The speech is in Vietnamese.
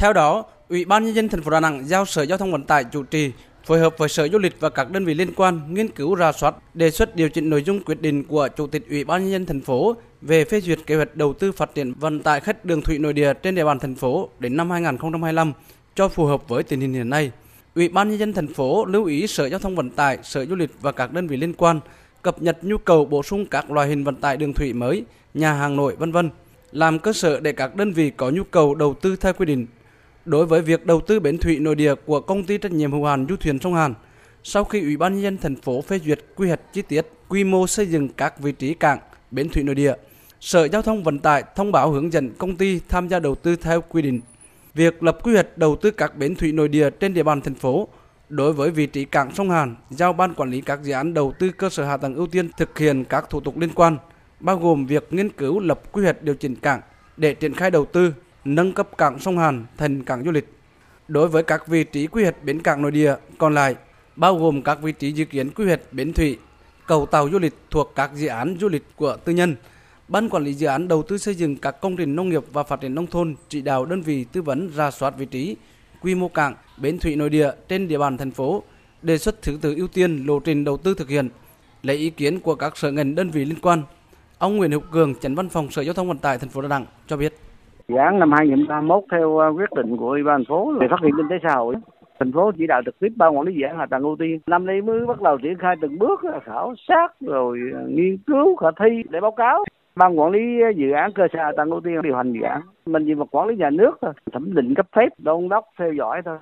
Theo đó, Ủy ban nhân dân thành phố Đà Nẵng giao Sở Giao thông Vận tải chủ trì phối hợp với Sở Du lịch và các đơn vị liên quan nghiên cứu rà soát, đề xuất điều chỉnh nội dung quyết định của Chủ tịch Ủy ban nhân dân thành phố về phê duyệt kế hoạch đầu tư phát triển vận tải khách đường thủy nội địa trên địa bàn thành phố đến năm 2025 cho phù hợp với tình hình hiện nay. Ủy ban nhân dân thành phố lưu ý Sở Giao thông Vận tải, Sở Du lịch và các đơn vị liên quan cập nhật nhu cầu bổ sung các loại hình vận tải đường thủy mới, nhà hàng nội vân vân, làm cơ sở để các đơn vị có nhu cầu đầu tư theo quy định. Đối với việc đầu tư bến thủy nội địa của công ty trách nhiệm hữu hạn du thuyền sông Hàn, sau khi Ủy ban nhân dân thành phố phê duyệt quy hoạch chi tiết quy mô xây dựng các vị trí cảng, bến thủy nội địa, Sở Giao thông Vận tải thông báo hướng dẫn công ty tham gia đầu tư theo quy định. Việc lập quy hoạch đầu tư các bến thủy nội địa trên địa bàn thành phố đối với vị trí cảng sông Hàn giao ban quản lý các dự án đầu tư cơ sở hạ tầng ưu tiên thực hiện các thủ tục liên quan, bao gồm việc nghiên cứu lập quy hoạch điều chỉnh cảng để triển khai đầu tư, nâng cấp cảng sông Hàn thành cảng du lịch. Đối với các vị trí quy hoạch bến cảng nội địa còn lại, bao gồm các vị trí dự kiến quy hoạch bến thủy, cầu tàu du lịch thuộc các dự án du lịch của tư nhân, Ban quản lý dự án đầu tư xây dựng các công trình nông nghiệp và phát triển nông thôn chỉ đạo đơn vị tư vấn ra soát vị trí, quy mô cảng, bến thủy nội địa trên địa bàn thành phố, đề xuất thứ tự ưu tiên lộ trình đầu tư thực hiện, lấy ý kiến của các sở ngành đơn vị liên quan. Ông Nguyễn Hữu Cường, Chánh văn phòng Sở Giao thông Vận tải thành phố Đà Nẵng cho biết. Dự án năm 2021 theo ờ, quyết định của Ủy ban thành phố về phát triển kinh tế xã hội. Thành phố chỉ đạo trực tiếp ban quản lý dự án hạ tầng ưu tiên. Năm nay mới bắt đầu triển khai từng bước ờ, khảo sát rồi ờ, nghiên cứu, khả thi để báo cáo. Ban quản lý dự án cơ sở hạ tầng ưu tiên điều hành dự án. Mình chỉ một quản lý nhà nước thôi, thẩm định cấp phép, đôn đốc, theo dõi thôi.